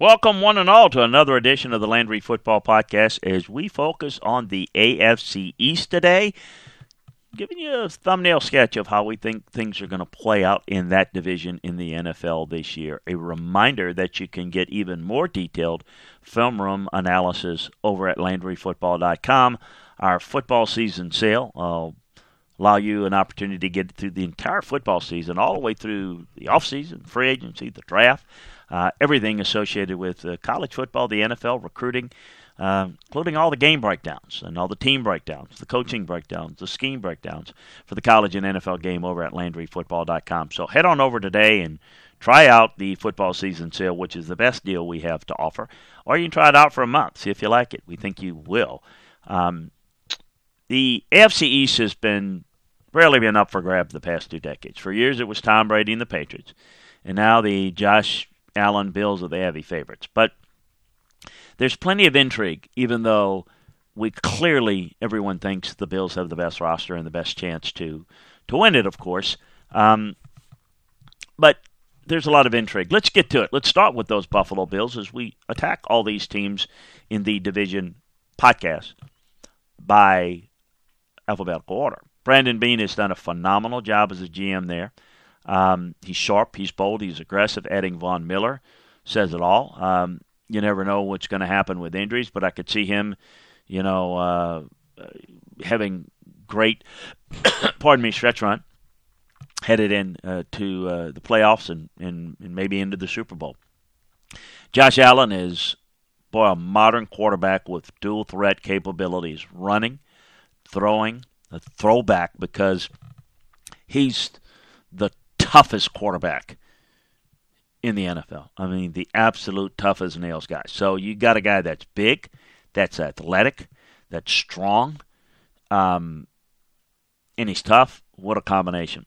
Welcome, one and all, to another edition of the Landry Football Podcast as we focus on the AFC East today. Giving you a thumbnail sketch of how we think things are going to play out in that division in the NFL this year. A reminder that you can get even more detailed film room analysis over at LandryFootball.com. Our football season sale will allow you an opportunity to get through the entire football season, all the way through the offseason, free agency, the draft uh, everything associated with uh, college football, the NFL, recruiting, uh, including all the game breakdowns and all the team breakdowns, the coaching breakdowns, the scheme breakdowns for the college and NFL game over at LandryFootball.com. So head on over today and try out the football season sale, which is the best deal we have to offer. Or you can try it out for a month, see if you like it. We think you will. Um, the AFC East has been rarely been up for grabs the past two decades. For years, it was Tom Brady and the Patriots, and now the Josh Allen Bills are the heavy favorites. But there's plenty of intrigue, even though we clearly everyone thinks the Bills have the best roster and the best chance to to win it, of course. Um, but there's a lot of intrigue. Let's get to it. Let's start with those Buffalo Bills as we attack all these teams in the division podcast by alphabetical order. Brandon Beane has done a phenomenal job as a GM there. Um, he's sharp, he's bold, he's aggressive. Adding Von Miller says it all. Um, you never know what's going to happen with injuries, but I could see him, you know, uh, having great, pardon me, stretch run headed in uh, to uh, the playoffs and, and, and maybe into the Super Bowl. Josh Allen is, boy, a modern quarterback with dual threat capabilities, running, throwing, a throwback because he's the toughest quarterback in the NFL. I mean, the absolute tough as nails guy. So you got a guy that's big, that's athletic, that's strong, um, and he's tough. What a combination.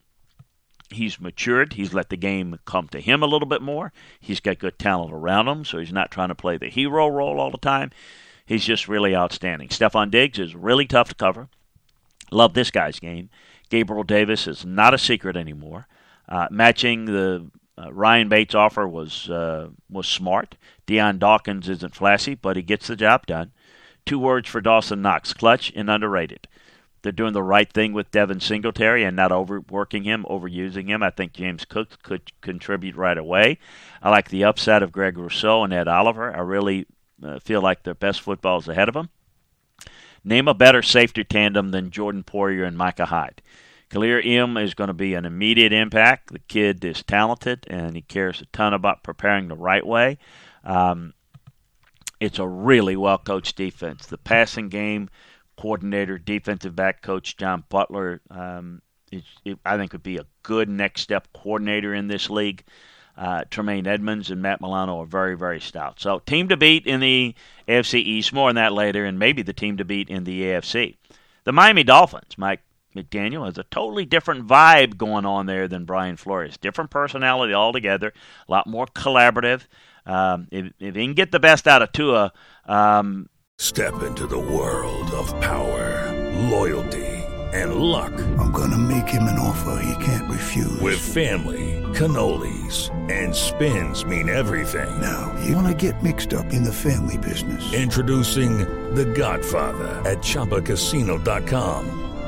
He's matured. He's let the game come to him a little bit more. He's got good talent around him, so he's not trying to play the hero role all the time. He's just really outstanding. Stefon Diggs is really tough to cover. Love this guy's game. Gabriel Davis is not a secret anymore. Uh, matching the uh, Ryan Bates offer was uh, was smart. Dion Dawkins isn't flashy, but he gets the job done. Two words for Dawson Knox: clutch and underrated. They're doing the right thing with Devin Singletary and not overworking him, overusing him. I think James Cook could contribute right away. I like the upside of Greg Rousseau and Ed Oliver. I really uh, feel like their best football is ahead of them. Name a better safety tandem than Jordan Poyer and Micah Hyde. Khalil M is going to be an immediate impact. The kid is talented and he cares a ton about preparing the right way. Um, it's a really well coached defense. The passing game coordinator, defensive back coach John Butler, um, is, it, I think would be a good next step coordinator in this league. Uh, Tremaine Edmunds and Matt Milano are very, very stout. So, team to beat in the AFC East, more on that later, and maybe the team to beat in the AFC. The Miami Dolphins, Mike McDaniel, has a totally different vibe going on there than Brian Flores. Different personality altogether, a lot more collaborative. Um, if, if he can get the best out of Tua, um, Step into the world of power, loyalty, and luck. I'm gonna make him an offer he can't refuse. With family, cannolis, and spins mean everything. Now, you wanna get mixed up in the family business. Introducing The Godfather at ChumbaCasino.com.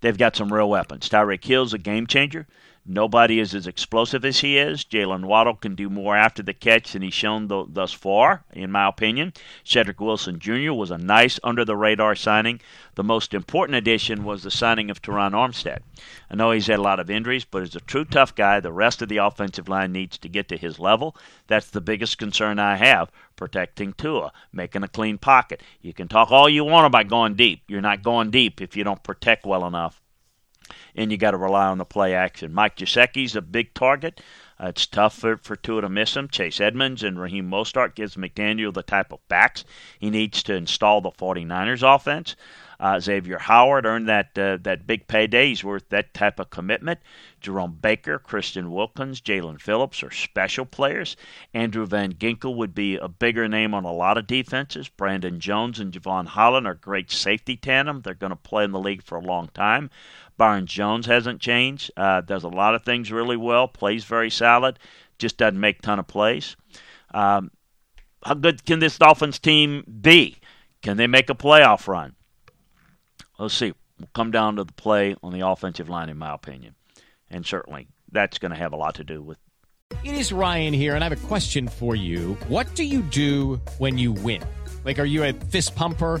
They've got some real weapons. Tyreek Hill's a game changer. Nobody is as explosive as he is. Jaylen Waddle can do more after the catch than he's shown th- thus far, in my opinion. Cedric Wilson Jr. was a nice under the radar signing. The most important addition was the signing of Terron Armstead. I know he's had a lot of injuries, but he's a true tough guy, the rest of the offensive line needs to get to his level. That's the biggest concern I have protecting Tua, making a clean pocket. You can talk all you want about going deep. You're not going deep if you don't protect well enough and you got to rely on the play action. Mike Gesicki's a big target. Uh, it's tough for, for Tua to miss him. Chase Edmonds and Raheem Mostert gives McDaniel the type of backs he needs to install the 49ers offense. Uh, Xavier Howard earned that uh, that big payday. He's worth that type of commitment. Jerome Baker, Christian Wilkins, Jaelan Phillips are special players. Andrew Van Ginkel would be a bigger name on a lot of defenses. Brandon Jones and Jevon Holland are great safety tandem. They're going to play in the league for a long time. Byron Jones hasn't changed. Uh, does a lot of things really well. Plays very solid. Just doesn't make ton of plays. Um, how good can this Dolphins team be? Can they make a playoff run? Let's see. We'll come down to the play on the offensive line, in my opinion. And certainly that's going to have a lot to do with. It is Ryan here, and I have a question for you. What do you do when you win? Like, are you a fist pumper?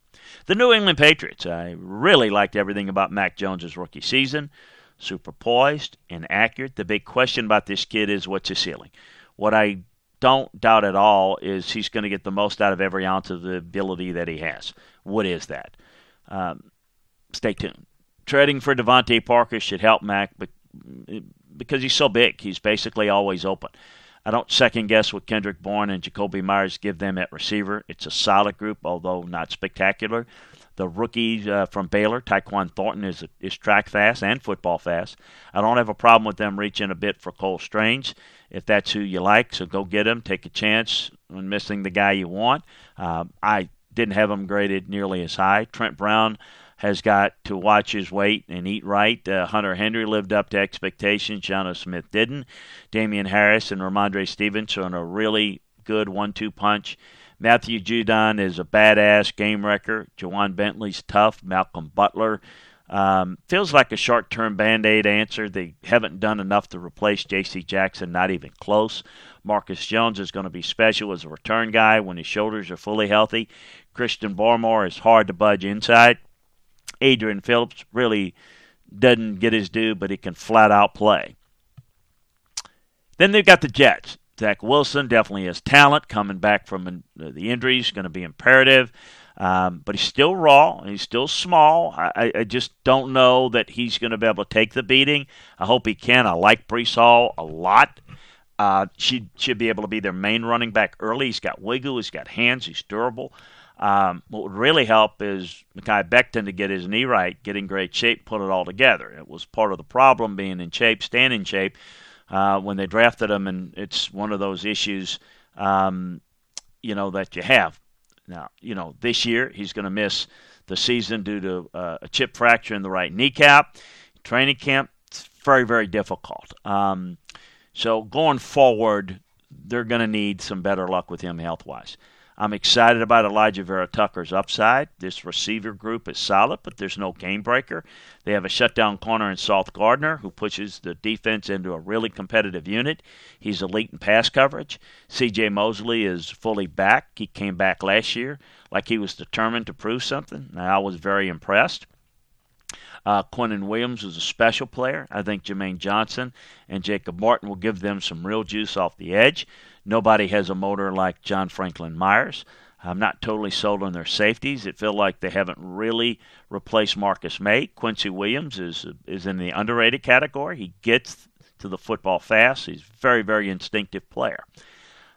The New England Patriots. I really liked everything about Mac Jones's rookie season. Super poised and accurate. The big question about this kid is what's his ceiling? What I don't doubt at all is he's going to get the most out of every ounce of the ability that he has. What is that? Um, stay tuned. Trading for DeVante Parker should help Mac but because he's so big. He's basically always open. I don't second guess what Kendrick Bourne and Jakobi Meyers give them at receiver. It's a solid group, although not spectacular. The rookie uh, from Baylor, Tyquan Thornton, is is track fast and football fast. I don't have a problem with them reaching a bit for Cole Strange if that's who you like. So go get him. Take a chance on missing the guy you want. Uh, I didn't have him graded nearly as high. Trent Brown has got to watch his weight and eat right. Uh, Hunter Henry lived up to expectations. Jonnu Smith didn't. Damien Harris and Rhamondre Stevenson are a really good one-two punch. Matthew Judon is a badass game wrecker. Ja'Whaun Bentley's tough. Malcolm Butler um, feels like a short-term band-aid answer. They haven't done enough to replace J.C. Jackson, not even close. Marcus Jones is going to be special as a return guy when his shoulders are fully healthy. Christian Barmore is hard to budge inside. Adrian Phillips really doesn't get his due, but he can flat out play. Then they've got the Jets. Zach Wilson definitely has talent coming back from the injuries, going to be imperative. Um, but he's still raw. He's still small. I, I just don't know that he's going to be able to take the beating. I hope he can. I like Breece Hall a lot. Uh, she should be able to be their main running back early. He's got wiggle. He's got hands. He's durable. Um, what would really help is Mekhi Becton to get his knee right, get in great shape, put it all together. It was part of the problem being in shape, staying in shape uh, when they drafted him, and it's one of those issues, um, you know, that you have. Now, you know, this year he's going to miss the season due to uh, a chip fracture in the right kneecap. Training camp, it's very, very difficult. Um, so going forward, they're going to need some better luck with him health wise. I'm excited about Alijah Vera Tucker's upside. This receiver group is solid, but there's no game breaker. They have a shutdown corner in Sauce Gardner who pushes the defense into a really competitive unit. He's elite in pass coverage. C.J. Mosley is fully back. He came back last year like he was determined to prove something. I was very impressed. Uh, Quinnen Williams is a special player. I think Jermaine Johnson and Jacob Martin will give them some real juice off the edge. Nobody has a motor like John Franklin Myers. I'm not totally sold on their safeties. It feels like they haven't really replaced Marcus Maye. Quincy Williams is is in the underrated category. He gets to the football fast. He's a very very instinctive player.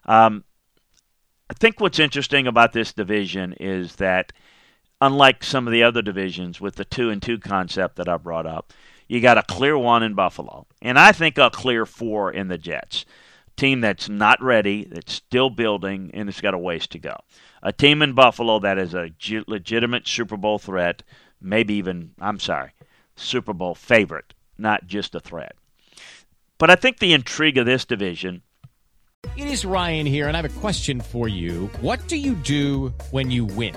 Um, I think what's interesting about this division is that unlike some of the other divisions with the two and two concept that I brought up, you got a clear one in Buffalo, and I think a clear four in the Jets team that's not ready, that's still building, and it's got a ways to go. A team in Buffalo that is a legitimate Super Bowl threat, maybe even, I'm sorry, Super Bowl favorite, not just a threat. But I think the intrigue of this division. It is Ryan here, and I have a question for you. What do you do when you win?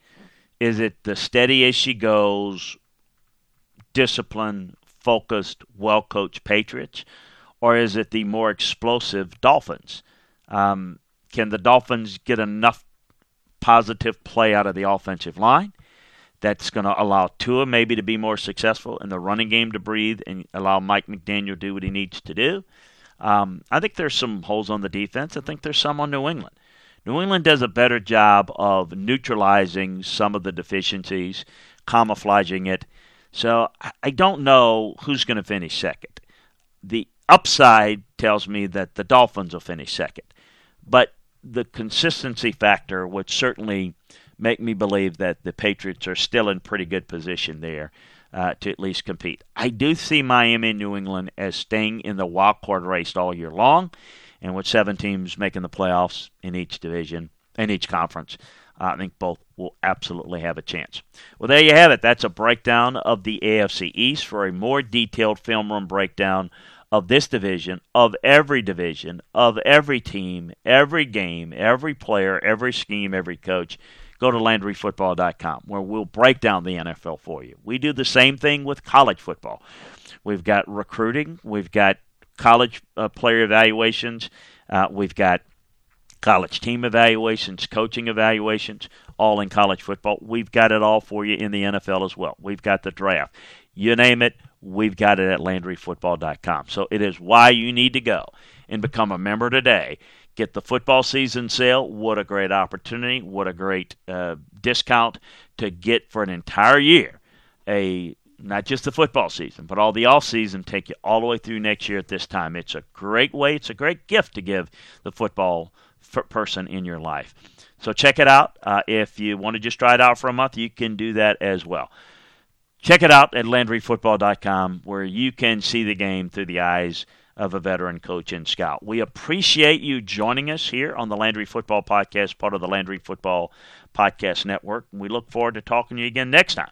Is it the steady as she goes, disciplined, focused, well coached Patriots? Or is it the more explosive Dolphins? Um, can the Dolphins get enough positive play out of the offensive line that's going to allow Tua maybe to be more successful and the running game to breathe and allow Mike McDaniel do what he needs to do? Um, I think there's some holes on the defense. I think there's some on New England. New England does a better job of neutralizing some of the deficiencies, camouflaging it. So I don't know who's going to finish second. The upside tells me that the Dolphins will finish second. But the consistency factor would certainly make me believe that the Patriots are still in pretty good position there uh, to at least compete. I do see Miami and New England as staying in the wild card race all year long and with seven teams making the playoffs in each division, in each conference, I think both will absolutely have a chance. Well, there you have it. That's a breakdown of the AFC East. For a more detailed film room breakdown of this division, of every division, of every team, every game, every player, every scheme, every coach, go to LandryFootball.com where we'll break down the NFL for you. We do the same thing with college football. We've got recruiting, we've got college uh, player evaluations. Uh, we've got college team evaluations, coaching evaluations, all in college football. We've got it all for you in the NFL as well. We've got the draft. You name it, we've got it at LandryFootball.com. So it is why you need to go and become a member today. Get the football season sale. What a great opportunity. What a great uh, discount to get for an entire year a not just the football season, but all the off season, take you all the way through next year at this time. It's a great way, it's a great gift to give the football person in your life. So check it out. Uh, if you want to just try it out for a month, you can do that as well. Check it out at LandryFootball.com, where you can see the game through the eyes of a veteran coach and scout. We appreciate you joining us here on the Landry Football Podcast, part of the Landry Football Podcast Network. We look forward to talking to you again next time